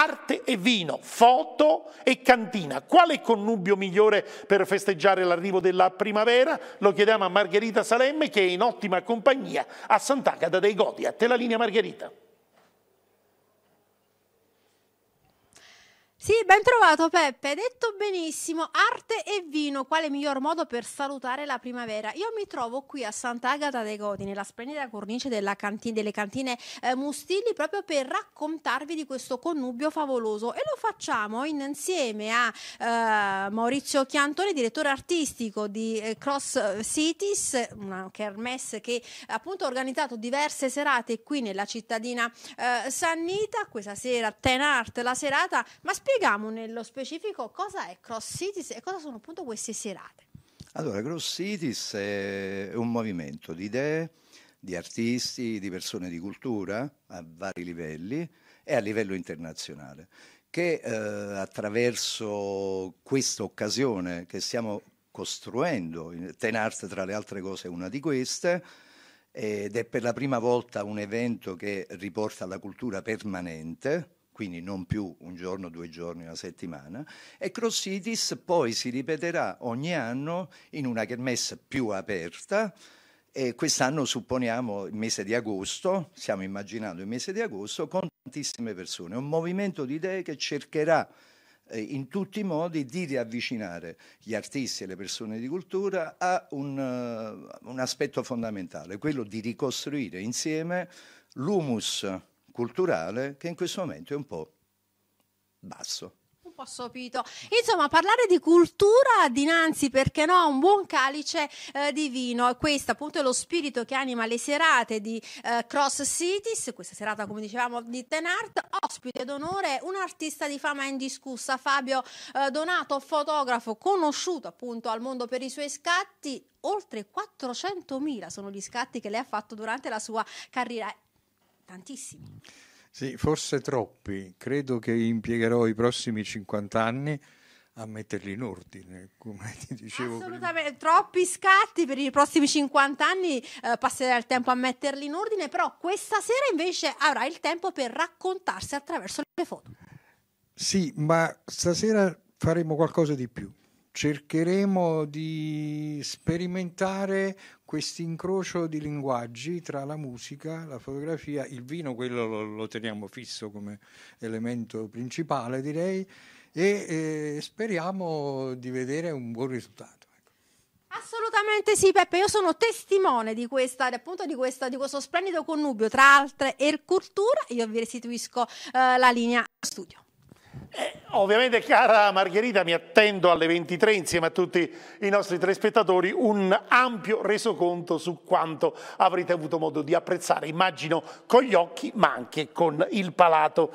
arte e vino, foto e cantina. Quale connubio migliore per festeggiare l'arrivo della primavera? Lo chiediamo a Margherita Salemme che è in ottima compagnia a Sant'Agata dei Godi. A te la linea Margherita. Sì, ben trovato Peppe, detto benissimo, arte e vino, quale miglior modo per salutare la primavera? Io mi trovo qui a Sant'Agata dei Godi, nella splendida cornice cantina, delle cantine eh, Mustilli, proprio per raccontarvi di questo connubio favoloso e lo facciamo insieme a eh, Maurizio Chiantoni, direttore artistico di eh, Cross Cities, una kermesse che appunto ha organizzato diverse serate qui nella cittadina eh, Sannita, questa sera Ten Art la serata, ma spieghiamo nello specifico cosa è Cross Cities e cosa sono appunto queste serate. Allora, Cross Cities è un movimento di idee, di artisti, di persone di cultura a vari livelli e a livello internazionale, che eh, attraverso questa occasione che stiamo costruendo, Tenart tra le altre cose è una di queste, ed è per la prima volta un evento che riporta la cultura permanente, quindi non più un giorno, due giorni, una settimana, e Cross Cities poi si ripeterà ogni anno in una kermesse più aperta, e quest'anno supponiamo il mese di agosto, stiamo immaginando il mese di agosto, con tantissime persone, un movimento di idee che cercherà eh, in tutti i modi di riavvicinare gli artisti e le persone di cultura a un, uh, un aspetto fondamentale, quello di ricostruire insieme l'humus culturale che in questo momento è un po' basso un po' sopito. Insomma, parlare di cultura dinanzi, perché no, un buon calice eh, di vino. Questo appunto è lo spirito che anima le serate di eh, Cross Cities, questa serata come dicevamo di Tenart, ospite d'onore un artista di fama indiscussa, Fabio eh, Donato, fotografo conosciuto appunto al mondo per i suoi scatti. Oltre 400.000 sono gli scatti che lei ha fatto durante la sua carriera tantissimi. Sì, forse troppi. Credo che impiegherò i prossimi 50 anni a metterli in ordine, come ti dicevo Assolutamente, prima. troppi scatti per i prossimi 50 anni, eh, passerà il tempo a metterli in ordine, però questa sera invece avrà il tempo per raccontarsi attraverso le foto. Sì, ma stasera faremo qualcosa di più cercheremo di sperimentare questo incrocio di linguaggi tra la musica, la fotografia, il vino, quello lo, lo teniamo fisso come elemento principale direi, e eh, speriamo di vedere un buon risultato. Ecco. Assolutamente sì, Peppe. Io sono testimone di, questa, appunto di, questa, di questo splendido connubio tra altre e cultura. Io vi restituisco eh, la linea studio. Eh, ovviamente, cara Margherita, mi attendo alle 23 insieme a tutti i nostri telespettatori un ampio resoconto su quanto avrete avuto modo di apprezzare, immagino con gli occhi ma anche con il palato.